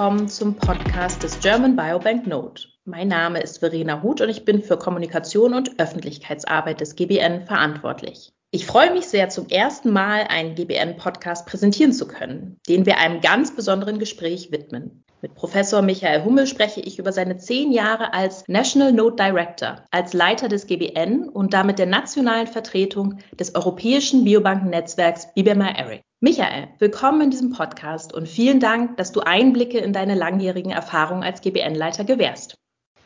willkommen zum Podcast des German Biobank Note. Mein Name ist Verena Huth und ich bin für Kommunikation und Öffentlichkeitsarbeit des GBN verantwortlich. Ich freue mich sehr, zum ersten Mal einen GBN-Podcast präsentieren zu können, den wir einem ganz besonderen Gespräch widmen. Mit Professor Michael Hummel spreche ich über seine zehn Jahre als National Note Director, als Leiter des GBN und damit der nationalen Vertretung des europäischen Biobankennetzwerks BBMI ERIC. Michael, willkommen in diesem Podcast und vielen Dank, dass du Einblicke in deine langjährigen Erfahrungen als GBN-Leiter gewährst.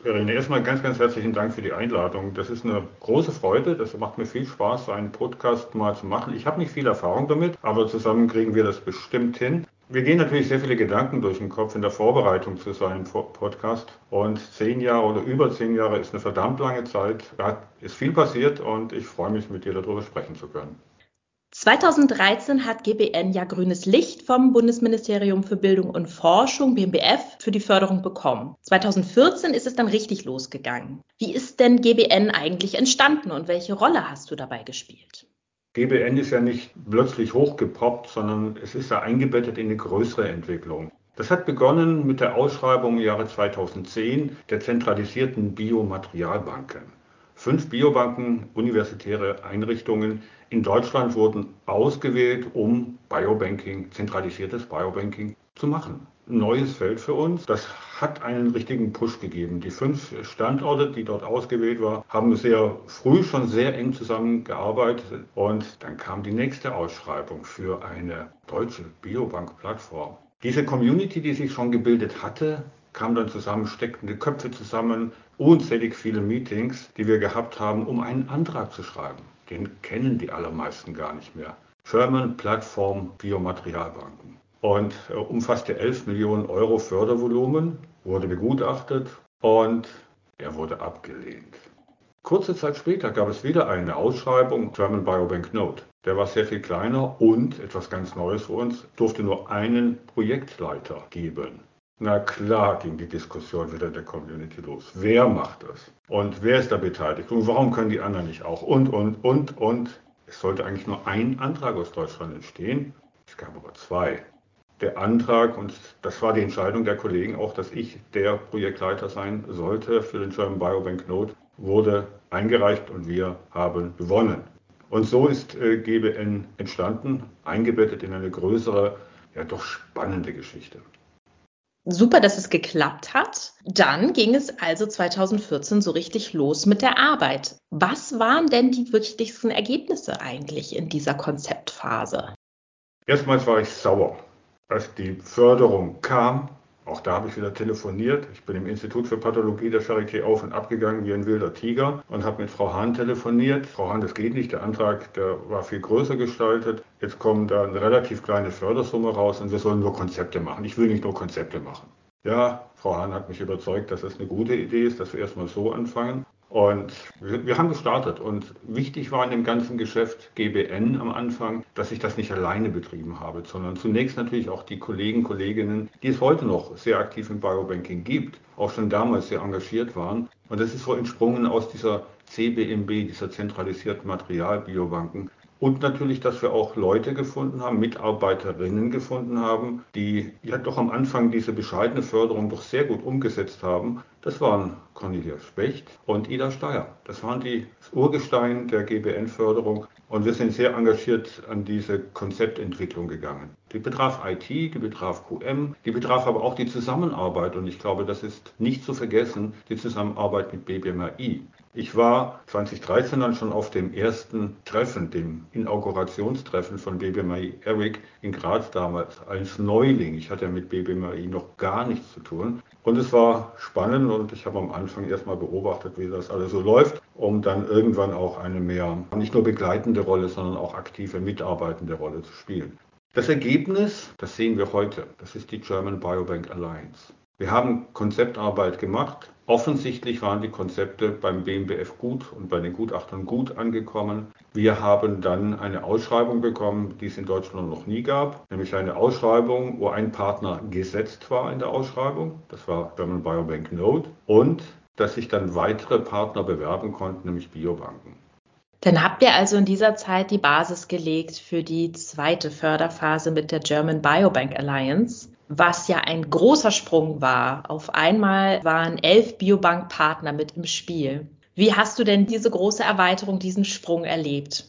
Irene, erstmal ganz, ganz herzlichen Dank für die Einladung. Das ist eine große Freude. Das macht mir viel Spaß, so einen Podcast mal zu machen. Ich habe nicht viel Erfahrung damit, aber zusammen kriegen wir das bestimmt hin. Wir gehen natürlich sehr viele Gedanken durch den Kopf in der Vorbereitung zu so einem Podcast. Und zehn Jahre oder über zehn Jahre ist eine verdammt lange Zeit. Da ist viel passiert und ich freue mich, mit dir darüber sprechen zu können. 2013 hat GBN ja grünes Licht vom Bundesministerium für Bildung und Forschung, BMBF, für die Förderung bekommen. 2014 ist es dann richtig losgegangen. Wie ist denn GBN eigentlich entstanden und welche Rolle hast du dabei gespielt? GBN ist ja nicht plötzlich hochgepoppt, sondern es ist ja eingebettet in eine größere Entwicklung. Das hat begonnen mit der Ausschreibung im Jahre 2010 der zentralisierten Biomaterialbanken. Fünf Biobanken, universitäre Einrichtungen in Deutschland wurden ausgewählt, um Biobanking, zentralisiertes Biobanking zu machen neues Feld für uns. Das hat einen richtigen Push gegeben. Die fünf Standorte, die dort ausgewählt waren, haben sehr früh schon sehr eng zusammengearbeitet und dann kam die nächste Ausschreibung für eine deutsche Biobank-Plattform. Diese Community, die sich schon gebildet hatte, kam dann zusammen, steckten die Köpfe zusammen, unzählig viele Meetings, die wir gehabt haben, um einen Antrag zu schreiben. Den kennen die allermeisten gar nicht mehr. German Platform Biomaterialbanken und äh, umfasste 11 Millionen Euro Fördervolumen, wurde begutachtet und er wurde abgelehnt. Kurze Zeit später gab es wieder eine Ausschreibung, German Biobank Note. Der war sehr viel kleiner und, etwas ganz Neues für uns, durfte nur einen Projektleiter geben. Na klar ging die Diskussion wieder in der Community los. Wer macht das? Und wer ist da beteiligt? Und warum können die anderen nicht auch? Und, und, und, und. Es sollte eigentlich nur ein Antrag aus Deutschland entstehen. Es gab aber zwei der Antrag, und das war die Entscheidung der Kollegen auch, dass ich der Projektleiter sein sollte für den German Biobank Note, wurde eingereicht und wir haben gewonnen. Und so ist äh, GBN entstanden, eingebettet in eine größere, ja doch spannende Geschichte. Super, dass es geklappt hat. Dann ging es also 2014 so richtig los mit der Arbeit. Was waren denn die wichtigsten Ergebnisse eigentlich in dieser Konzeptphase? Erstmals war ich sauer als die Förderung kam, auch da habe ich wieder telefoniert. Ich bin im Institut für Pathologie der Charité auf und abgegangen wie ein wilder Tiger und habe mit Frau Hahn telefoniert. Frau Hahn, das geht nicht. Der Antrag, der war viel größer gestaltet. Jetzt kommt da eine relativ kleine Fördersumme raus und wir sollen nur Konzepte machen. Ich will nicht nur Konzepte machen. Ja, Frau Hahn hat mich überzeugt, dass es eine gute Idee ist, dass wir erstmal so anfangen. Und wir haben gestartet und wichtig war in dem ganzen Geschäft GBN am Anfang, dass ich das nicht alleine betrieben habe, sondern zunächst natürlich auch die Kollegen, Kolleginnen, die es heute noch sehr aktiv im Biobanking gibt, auch schon damals sehr engagiert waren. Und das ist so entsprungen aus dieser CBMB, dieser zentralisierten Materialbiobanken, und natürlich, dass wir auch Leute gefunden haben, Mitarbeiterinnen gefunden haben, die ja doch am Anfang diese bescheidene Förderung doch sehr gut umgesetzt haben. Das waren Cornelia Specht und Ida Steyer. Das waren die Urgestein der GBN-Förderung. Und wir sind sehr engagiert an diese Konzeptentwicklung gegangen. Die betraf IT, die betraf QM, die betraf aber auch die Zusammenarbeit. Und ich glaube, das ist nicht zu vergessen, die Zusammenarbeit mit BBMI. Ich war 2013 dann schon auf dem ersten Treffen, dem Inaugurationstreffen von BBMI Eric in Graz damals als Neuling. Ich hatte ja mit BBMI noch gar nichts zu tun. Und es war spannend und ich habe am Anfang erstmal beobachtet, wie das alles so läuft, um dann irgendwann auch eine mehr, nicht nur begleitende Rolle, sondern auch aktive mitarbeitende Rolle zu spielen. Das Ergebnis, das sehen wir heute, das ist die German Biobank Alliance. Wir haben Konzeptarbeit gemacht. Offensichtlich waren die Konzepte beim BMBF gut und bei den Gutachtern gut angekommen. Wir haben dann eine Ausschreibung bekommen, die es in Deutschland noch nie gab, nämlich eine Ausschreibung, wo ein Partner gesetzt war in der Ausschreibung. Das war German Biobank Node und dass sich dann weitere Partner bewerben konnten, nämlich Biobanken. Dann habt ihr also in dieser Zeit die Basis gelegt für die zweite Förderphase mit der German Biobank Alliance. Was ja ein großer Sprung war. Auf einmal waren elf Biobank-Partner mit im Spiel. Wie hast du denn diese große Erweiterung, diesen Sprung erlebt?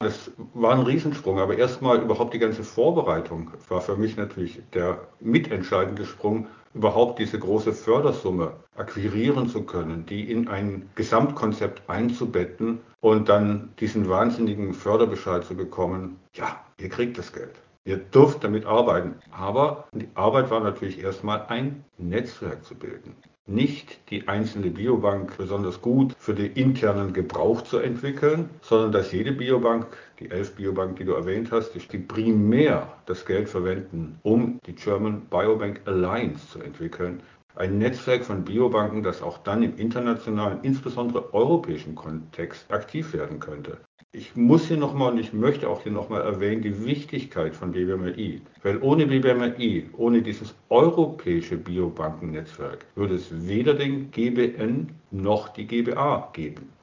Das war ein Riesensprung, aber erstmal überhaupt die ganze Vorbereitung war für mich natürlich der mitentscheidende Sprung, überhaupt diese große Fördersumme akquirieren zu können, die in ein Gesamtkonzept einzubetten und dann diesen wahnsinnigen Förderbescheid zu bekommen. Ja, ihr kriegt das Geld. Ihr dürft damit arbeiten. Aber die Arbeit war natürlich erstmal ein Netzwerk zu bilden nicht die einzelne Biobank besonders gut für den internen Gebrauch zu entwickeln, sondern dass jede Biobank, die elf Biobank, die du erwähnt hast, die primär das Geld verwenden, um die German Biobank Alliance zu entwickeln. Ein Netzwerk von Biobanken, das auch dann im internationalen, insbesondere europäischen Kontext aktiv werden könnte. Ich muss hier nochmal und ich möchte auch hier nochmal erwähnen, die Wichtigkeit von BBMI. Weil ohne BBMI, ohne dieses europäische Biobankennetzwerk, würde es weder den GBN noch die GBA geben.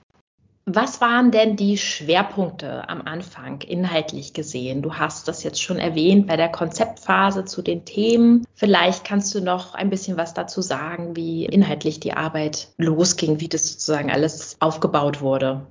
Was waren denn die Schwerpunkte am Anfang inhaltlich gesehen? Du hast das jetzt schon erwähnt bei der Konzeptphase zu den Themen. Vielleicht kannst du noch ein bisschen was dazu sagen, wie inhaltlich die Arbeit losging, wie das sozusagen alles aufgebaut wurde.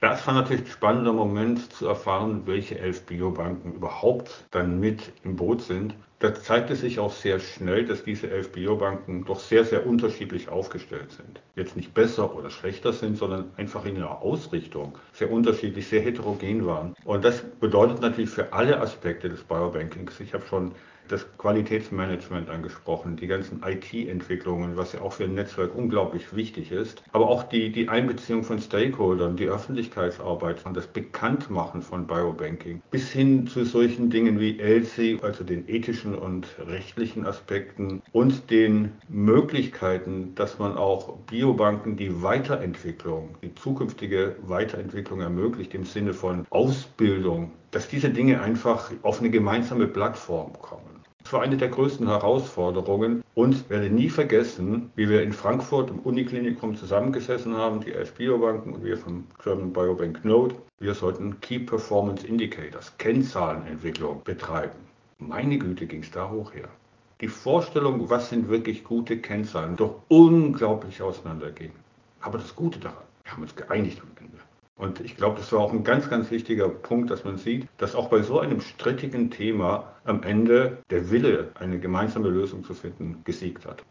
Das war natürlich ein spannender Moment zu erfahren, welche elf Biobanken überhaupt dann mit im Boot sind. Da zeigte sich auch sehr schnell, dass diese elf Biobanken doch sehr, sehr unterschiedlich aufgestellt sind. Jetzt nicht besser oder schlechter sind, sondern einfach in ihrer Ausrichtung sehr unterschiedlich, sehr heterogen waren. Und das bedeutet natürlich für alle Aspekte des Biobankings. Ich habe schon das Qualitätsmanagement angesprochen, die ganzen IT-Entwicklungen, was ja auch für ein Netzwerk unglaublich wichtig ist, aber auch die, die Einbeziehung von Stakeholdern, die Öffentlichkeitsarbeit und das Bekanntmachen von Biobanking, bis hin zu solchen Dingen wie ELSI, also den ethischen und rechtlichen Aspekten und den Möglichkeiten, dass man auch Biobanken die Weiterentwicklung, die zukünftige Weiterentwicklung ermöglicht im Sinne von Ausbildung, dass diese Dinge einfach auf eine gemeinsame Plattform kommen. War eine der größten Herausforderungen und werde nie vergessen, wie wir in Frankfurt im Uniklinikum zusammengesessen haben, die elf Biobanken und wir vom German Biobank Node. Wir sollten Key Performance Indicators, Kennzahlenentwicklung betreiben. Meine Güte ging es da hoch her. Die Vorstellung, was sind wirklich gute Kennzahlen, doch unglaublich auseinanderging. Aber das Gute daran, wir haben uns geeinigt am Ende. Und ich glaube, das war auch ein ganz, ganz wichtiger Punkt, dass man sieht, dass auch bei so einem strittigen Thema am Ende der Wille, eine gemeinsame Lösung zu finden, gesiegt hat.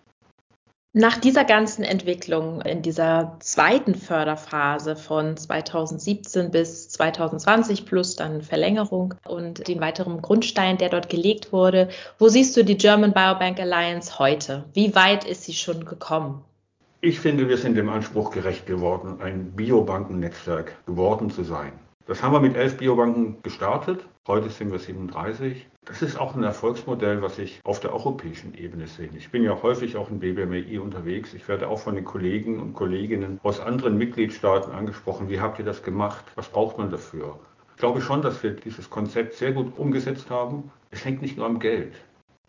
Nach dieser ganzen Entwicklung in dieser zweiten Förderphase von 2017 bis 2020 plus dann Verlängerung und den weiteren Grundstein, der dort gelegt wurde, wo siehst du die German Biobank Alliance heute? Wie weit ist sie schon gekommen? Ich finde, wir sind dem Anspruch gerecht geworden, ein Biobankennetzwerk geworden zu sein. Das haben wir mit elf Biobanken gestartet. Heute sind wir 37. Das ist auch ein Erfolgsmodell, was ich auf der europäischen Ebene sehe. Ich bin ja häufig auch in BBMI unterwegs. Ich werde auch von den Kollegen und Kolleginnen aus anderen Mitgliedstaaten angesprochen. Wie habt ihr das gemacht? Was braucht man dafür? Ich glaube schon, dass wir dieses Konzept sehr gut umgesetzt haben. Es hängt nicht nur am Geld.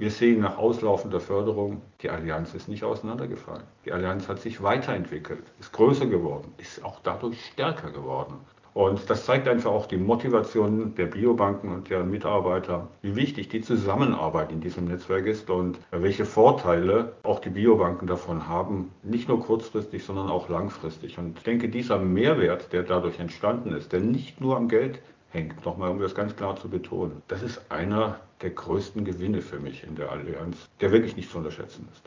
Wir sehen nach auslaufender Förderung, die Allianz ist nicht auseinandergefallen. Die Allianz hat sich weiterentwickelt, ist größer geworden, ist auch dadurch stärker geworden. Und das zeigt einfach auch die Motivation der Biobanken und deren Mitarbeiter, wie wichtig die Zusammenarbeit in diesem Netzwerk ist und welche Vorteile auch die Biobanken davon haben, nicht nur kurzfristig, sondern auch langfristig. Und ich denke, dieser Mehrwert, der dadurch entstanden ist, der nicht nur am Geld hängt, nochmal um das ganz klar zu betonen, das ist einer der größten Gewinne für mich in der Allianz, der wirklich nicht zu unterschätzen ist.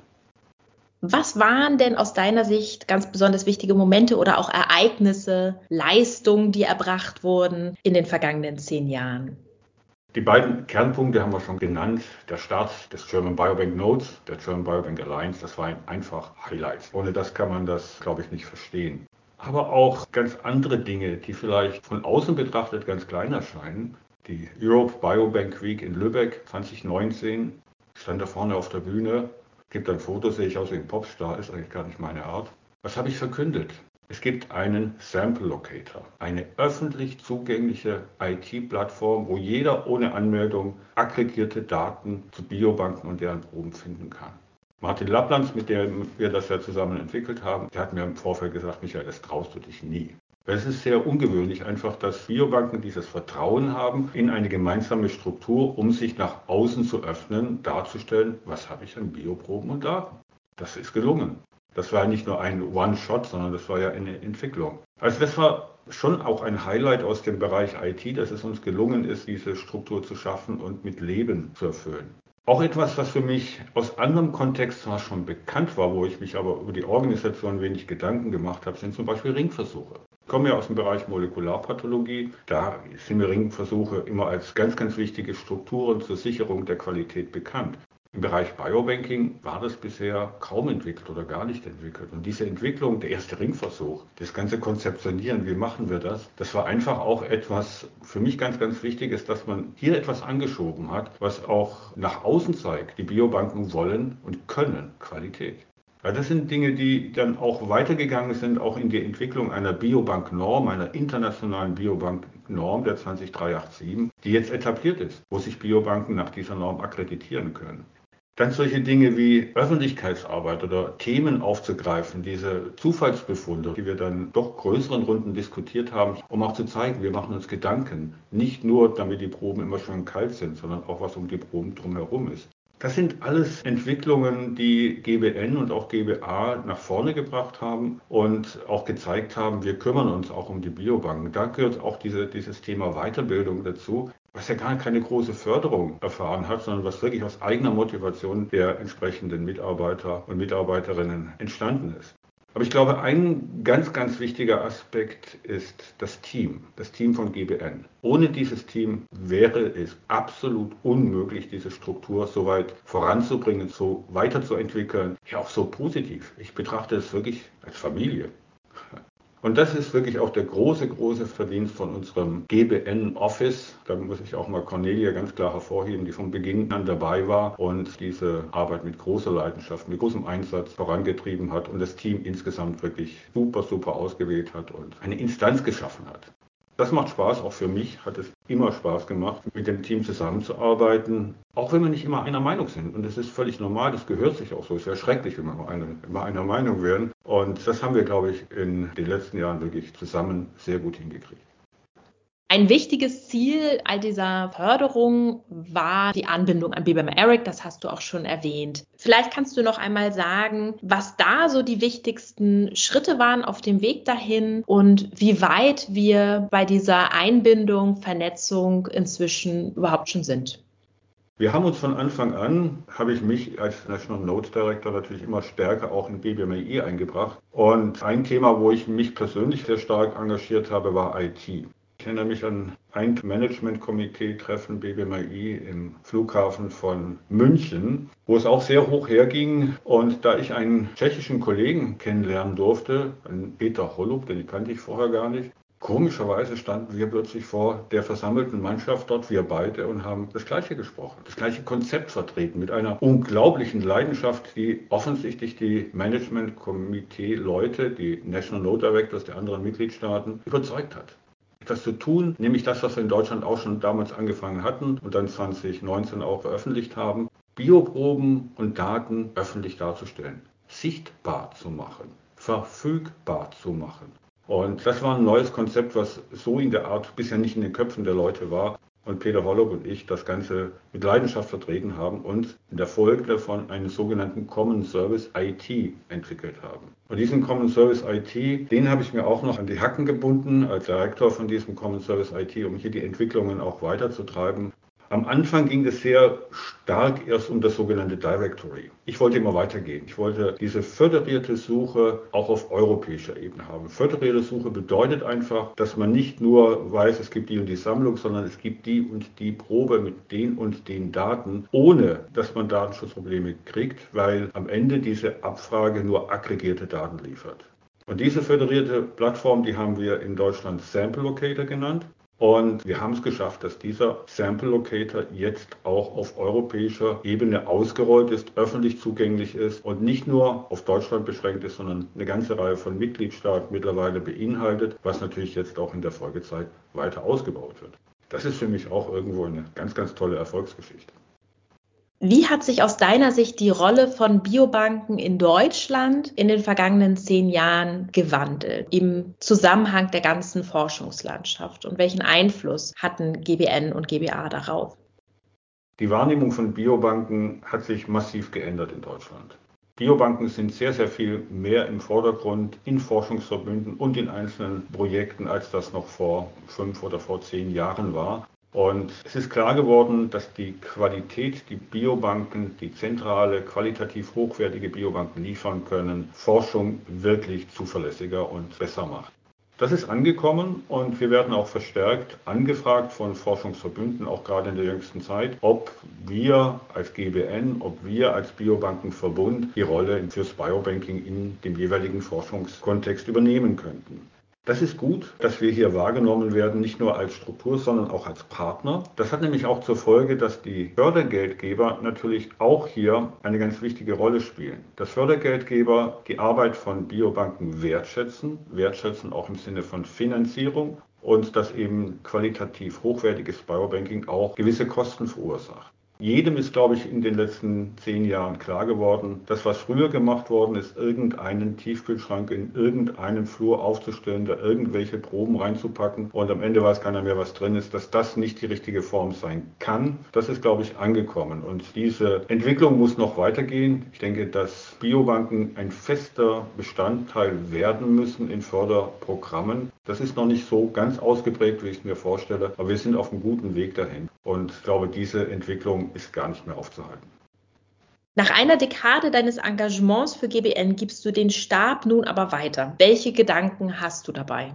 Was waren denn aus deiner Sicht ganz besonders wichtige Momente oder auch Ereignisse, Leistungen, die erbracht wurden in den vergangenen zehn Jahren? Die beiden Kernpunkte haben wir schon genannt. Der Start des German Biobank Nodes, der German Biobank Alliance, das war einfach Highlight. Ohne das kann man das, glaube ich, nicht verstehen. Aber auch ganz andere Dinge, die vielleicht von außen betrachtet ganz klein erscheinen, die Europe Biobank Week in Lübeck 2019. Ich stand da vorne auf der Bühne, gibt ein Foto, sehe ich aus wie ein Popstar, ist eigentlich gar nicht meine Art. Was habe ich verkündet? Es gibt einen Sample Locator, eine öffentlich zugängliche IT-Plattform, wo jeder ohne Anmeldung aggregierte Daten zu Biobanken und deren Proben finden kann. Martin Lapplands, mit dem wir das ja zusammen entwickelt haben, der hat mir im Vorfeld gesagt, Michael, das traust du dich nie. Es ist sehr ungewöhnlich einfach, dass Biobanken dieses Vertrauen haben in eine gemeinsame Struktur, um sich nach außen zu öffnen, darzustellen, was habe ich an Bioproben und Daten. Das ist gelungen. Das war nicht nur ein One-Shot, sondern das war ja eine Entwicklung. Also das war schon auch ein Highlight aus dem Bereich IT, dass es uns gelungen ist, diese Struktur zu schaffen und mit Leben zu erfüllen. Auch etwas, was für mich aus anderem Kontext zwar schon bekannt war, wo ich mich aber über die Organisation wenig Gedanken gemacht habe, sind zum Beispiel Ringversuche. Ich komme ja aus dem Bereich Molekularpathologie. Da sind mir Ringversuche immer als ganz, ganz wichtige Strukturen zur Sicherung der Qualität bekannt. Im Bereich Biobanking war das bisher kaum entwickelt oder gar nicht entwickelt. Und diese Entwicklung, der erste Ringversuch, das ganze Konzeptionieren, wie machen wir das, das war einfach auch etwas für mich ganz, ganz Wichtiges, dass man hier etwas angeschoben hat, was auch nach außen zeigt, die Biobanken wollen und können Qualität. Ja, das sind Dinge, die dann auch weitergegangen sind, auch in die Entwicklung einer Biobank-Norm, einer internationalen Biobank-Norm der 20387, die jetzt etabliert ist, wo sich Biobanken nach dieser Norm akkreditieren können. Dann solche Dinge wie Öffentlichkeitsarbeit oder Themen aufzugreifen, diese Zufallsbefunde, die wir dann doch größeren Runden diskutiert haben, um auch zu zeigen, wir machen uns Gedanken. Nicht nur, damit die Proben immer schön kalt sind, sondern auch, was um die Proben drumherum ist. Das sind alles Entwicklungen, die GBN und auch GBA nach vorne gebracht haben und auch gezeigt haben, wir kümmern uns auch um die Biobanken. Da gehört auch diese, dieses Thema Weiterbildung dazu was ja gar keine große Förderung erfahren hat, sondern was wirklich aus eigener Motivation der entsprechenden Mitarbeiter und Mitarbeiterinnen entstanden ist. Aber ich glaube, ein ganz, ganz wichtiger Aspekt ist das Team, das Team von GBN. Ohne dieses Team wäre es absolut unmöglich, diese Struktur so weit voranzubringen, so weiterzuentwickeln, ja auch so positiv. Ich betrachte es wirklich als Familie. Und das ist wirklich auch der große, große Verdienst von unserem GBN Office. Da muss ich auch mal Cornelia ganz klar hervorheben, die von Beginn an dabei war und diese Arbeit mit großer Leidenschaft, mit großem Einsatz vorangetrieben hat und das Team insgesamt wirklich super, super ausgewählt hat und eine Instanz geschaffen hat. Das macht Spaß, auch für mich hat es immer Spaß gemacht, mit dem Team zusammenzuarbeiten, auch wenn wir nicht immer einer Meinung sind. Und das ist völlig normal, das gehört sich auch so. Es wäre schrecklich, wenn wir immer einer Meinung wären. Und das haben wir, glaube ich, in den letzten Jahren wirklich zusammen sehr gut hingekriegt. Ein wichtiges Ziel all dieser Förderung war die Anbindung an BBM Eric, das hast du auch schon erwähnt. Vielleicht kannst du noch einmal sagen, was da so die wichtigsten Schritte waren auf dem Weg dahin und wie weit wir bei dieser Einbindung, Vernetzung inzwischen überhaupt schon sind. Wir haben uns von Anfang an, habe ich mich als National Note Director natürlich immer stärker auch in BBMI eingebracht. Und ein Thema, wo ich mich persönlich sehr stark engagiert habe, war IT. Ich erinnere mich an ein Management-Komitee-Treffen BBMI im Flughafen von München, wo es auch sehr hoch herging. Und da ich einen tschechischen Kollegen kennenlernen durfte, einen Peter Holub, den kannte ich vorher gar nicht, Komischerweise standen wir plötzlich vor der versammelten Mannschaft dort, wir beide, und haben das Gleiche gesprochen, das gleiche Konzept vertreten, mit einer unglaublichen Leidenschaft, die offensichtlich die Management-Komitee-Leute, die National Note Directors der anderen Mitgliedstaaten überzeugt hat etwas zu tun, nämlich das, was wir in Deutschland auch schon damals angefangen hatten und dann 2019 auch veröffentlicht haben, Bioproben und Daten öffentlich darzustellen, sichtbar zu machen, verfügbar zu machen. Und das war ein neues Konzept, was so in der Art bisher nicht in den Köpfen der Leute war und Peter Hollow und ich das Ganze mit Leidenschaft vertreten haben und in der Folge davon einen sogenannten Common Service IT entwickelt haben. Und diesen Common Service IT, den habe ich mir auch noch an die Hacken gebunden als Direktor von diesem Common Service IT, um hier die Entwicklungen auch weiterzutreiben. Am Anfang ging es sehr stark erst um das sogenannte Directory. Ich wollte immer weitergehen. Ich wollte diese föderierte Suche auch auf europäischer Ebene haben. Föderierte Suche bedeutet einfach, dass man nicht nur weiß, es gibt die und die Sammlung, sondern es gibt die und die Probe mit den und den Daten, ohne dass man Datenschutzprobleme kriegt, weil am Ende diese Abfrage nur aggregierte Daten liefert. Und diese föderierte Plattform, die haben wir in Deutschland Sample Locator genannt. Und wir haben es geschafft, dass dieser Sample Locator jetzt auch auf europäischer Ebene ausgerollt ist, öffentlich zugänglich ist und nicht nur auf Deutschland beschränkt ist, sondern eine ganze Reihe von Mitgliedstaaten mittlerweile beinhaltet, was natürlich jetzt auch in der Folgezeit weiter ausgebaut wird. Das ist für mich auch irgendwo eine ganz, ganz tolle Erfolgsgeschichte. Wie hat sich aus deiner Sicht die Rolle von Biobanken in Deutschland in den vergangenen zehn Jahren gewandelt im Zusammenhang der ganzen Forschungslandschaft und welchen Einfluss hatten GBN und GBA darauf? Die Wahrnehmung von Biobanken hat sich massiv geändert in Deutschland. Biobanken sind sehr, sehr viel mehr im Vordergrund in Forschungsverbünden und in einzelnen Projekten, als das noch vor fünf oder vor zehn Jahren war. Und es ist klar geworden, dass die Qualität, die Biobanken, die zentrale, qualitativ hochwertige Biobanken liefern können, Forschung wirklich zuverlässiger und besser macht. Das ist angekommen und wir werden auch verstärkt angefragt von Forschungsverbünden, auch gerade in der jüngsten Zeit, ob wir als GBN, ob wir als Biobankenverbund die Rolle fürs Biobanking in dem jeweiligen Forschungskontext übernehmen könnten. Das ist gut, dass wir hier wahrgenommen werden, nicht nur als Struktur, sondern auch als Partner. Das hat nämlich auch zur Folge, dass die Fördergeldgeber natürlich auch hier eine ganz wichtige Rolle spielen. Dass Fördergeldgeber die Arbeit von Biobanken wertschätzen, wertschätzen auch im Sinne von Finanzierung und dass eben qualitativ hochwertiges Biobanking auch gewisse Kosten verursacht. Jedem ist, glaube ich, in den letzten zehn Jahren klar geworden, dass was früher gemacht worden ist, irgendeinen Tiefkühlschrank in irgendeinem Flur aufzustellen, da irgendwelche Proben reinzupacken und am Ende weiß keiner mehr, was drin ist, dass das nicht die richtige Form sein kann. Das ist, glaube ich, angekommen. Und diese Entwicklung muss noch weitergehen. Ich denke, dass Biobanken ein fester Bestandteil werden müssen in Förderprogrammen. Das ist noch nicht so ganz ausgeprägt, wie ich es mir vorstelle, aber wir sind auf einem guten Weg dahin. Und ich glaube, diese Entwicklung ist gar nicht mehr aufzuhalten. Nach einer Dekade deines Engagements für GBN gibst du den Stab nun aber weiter. Welche Gedanken hast du dabei?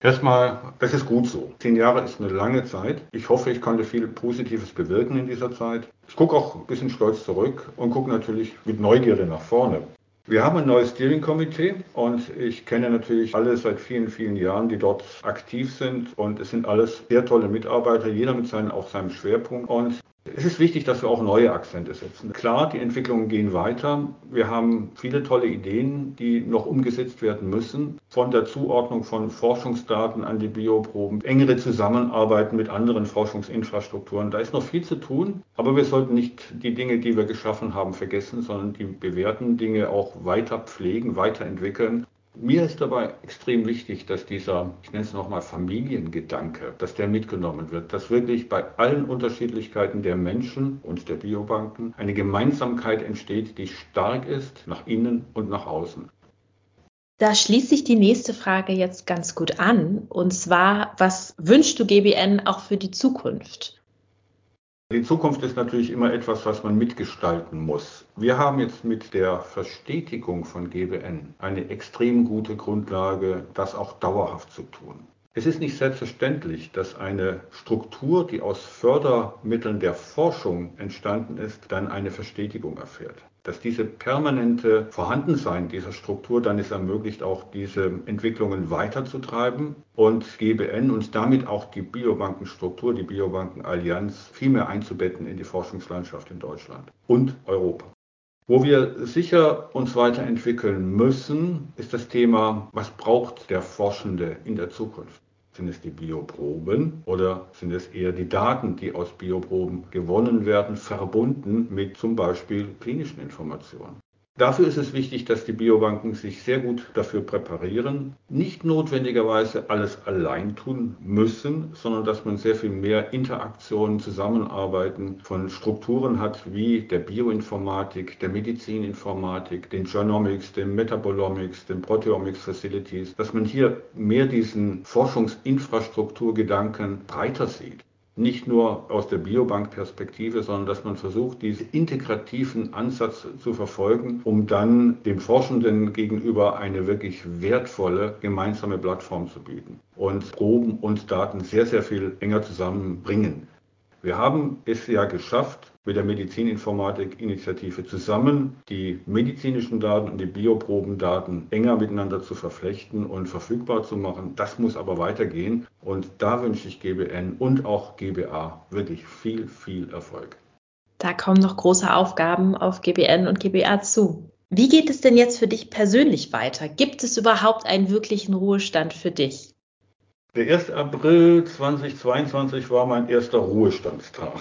Erstmal, das ist gut so. Zehn Jahre ist eine lange Zeit. Ich hoffe, ich konnte viel Positives bewirken in dieser Zeit. Ich gucke auch ein bisschen stolz zurück und gucke natürlich mit Neugierde nach vorne. Wir haben ein neues Steering-Komitee und ich kenne natürlich alle seit vielen, vielen Jahren, die dort aktiv sind und es sind alles sehr tolle Mitarbeiter, jeder mit seinem, auch seinem Schwerpunkt und es ist wichtig, dass wir auch neue Akzente setzen. Klar, die Entwicklungen gehen weiter. Wir haben viele tolle Ideen, die noch umgesetzt werden müssen. Von der Zuordnung von Forschungsdaten an die Bioproben, engere Zusammenarbeit mit anderen Forschungsinfrastrukturen. Da ist noch viel zu tun, aber wir sollten nicht die Dinge, die wir geschaffen haben, vergessen, sondern die bewährten Dinge auch weiter pflegen, weiterentwickeln mir ist dabei extrem wichtig, dass dieser, ich nenne es nochmal Familiengedanke, dass der mitgenommen wird, dass wirklich bei allen Unterschiedlichkeiten der Menschen und der Biobanken eine Gemeinsamkeit entsteht, die stark ist nach innen und nach außen. Da schließt sich die nächste Frage jetzt ganz gut an. Und zwar, was wünschst du GBN auch für die Zukunft? Die Zukunft ist natürlich immer etwas, was man mitgestalten muss. Wir haben jetzt mit der Verstetigung von GBN eine extrem gute Grundlage, das auch dauerhaft zu tun. Es ist nicht selbstverständlich, dass eine Struktur, die aus Fördermitteln der Forschung entstanden ist, dann eine Verstetigung erfährt dass diese permanente Vorhandensein dieser Struktur dann es ermöglicht, auch diese Entwicklungen weiterzutreiben und GBN und damit auch die Biobankenstruktur, die Biobankenallianz viel mehr einzubetten in die Forschungslandschaft in Deutschland und Europa. Wo wir sicher uns weiterentwickeln müssen, ist das Thema, was braucht der Forschende in der Zukunft? Sind es die Bioproben oder sind es eher die Daten, die aus Bioproben gewonnen werden, verbunden mit zum Beispiel klinischen Informationen? Dafür ist es wichtig, dass die Biobanken sich sehr gut dafür präparieren, nicht notwendigerweise alles allein tun müssen, sondern dass man sehr viel mehr Interaktionen, Zusammenarbeiten von Strukturen hat, wie der Bioinformatik, der Medizininformatik, den Genomics, den Metabolomics, den Proteomics Facilities, dass man hier mehr diesen Forschungsinfrastrukturgedanken breiter sieht nicht nur aus der Biobank-Perspektive, sondern dass man versucht, diesen integrativen Ansatz zu verfolgen, um dann dem Forschenden gegenüber eine wirklich wertvolle gemeinsame Plattform zu bieten und Proben und Daten sehr, sehr viel enger zusammenbringen. Wir haben es ja geschafft, mit der Medizininformatik-Initiative zusammen die medizinischen Daten und die Bioprobendaten enger miteinander zu verflechten und verfügbar zu machen. Das muss aber weitergehen und da wünsche ich GBN und auch GBA wirklich viel, viel Erfolg. Da kommen noch große Aufgaben auf GBN und GBA zu. Wie geht es denn jetzt für dich persönlich weiter? Gibt es überhaupt einen wirklichen Ruhestand für dich? Der 1. April 2022 war mein erster Ruhestandstag.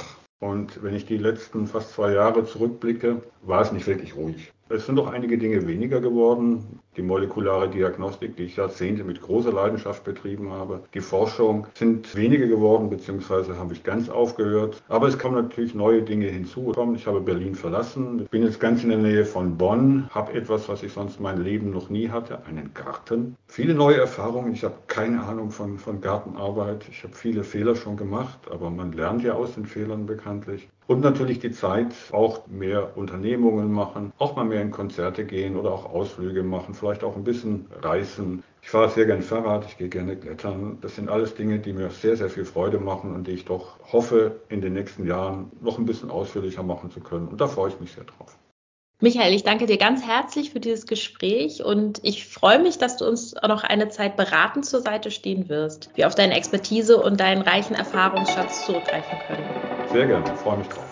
Und wenn ich die letzten fast zwei Jahre zurückblicke, war es nicht wirklich ruhig. Es sind doch einige Dinge weniger geworden. Die molekulare Diagnostik, die ich Jahrzehnte mit großer Leidenschaft betrieben habe. Die Forschung sind weniger geworden, beziehungsweise habe ich ganz aufgehört. Aber es kommen natürlich neue Dinge hinzu. Ich habe Berlin verlassen, bin jetzt ganz in der Nähe von Bonn, habe etwas, was ich sonst mein Leben noch nie hatte, einen Garten. Viele neue Erfahrungen. Ich habe keine Ahnung von, von Gartenarbeit. Ich habe viele Fehler schon gemacht, aber man lernt ja aus den Fehlern bekanntlich. Und natürlich die Zeit, auch mehr Unternehmungen machen, auch mal mehr in Konzerte gehen oder auch Ausflüge machen, vielleicht auch ein bisschen reisen. Ich fahre sehr gerne Fahrrad, ich gehe gerne klettern. Das sind alles Dinge, die mir sehr, sehr viel Freude machen und die ich doch hoffe, in den nächsten Jahren noch ein bisschen ausführlicher machen zu können. Und da freue ich mich sehr drauf. Michael, ich danke dir ganz herzlich für dieses Gespräch und ich freue mich, dass du uns noch eine Zeit beratend zur Seite stehen wirst, wir auf deine Expertise und deinen reichen Erfahrungsschatz zurückgreifen können. Sehr gerne, freue mich drauf.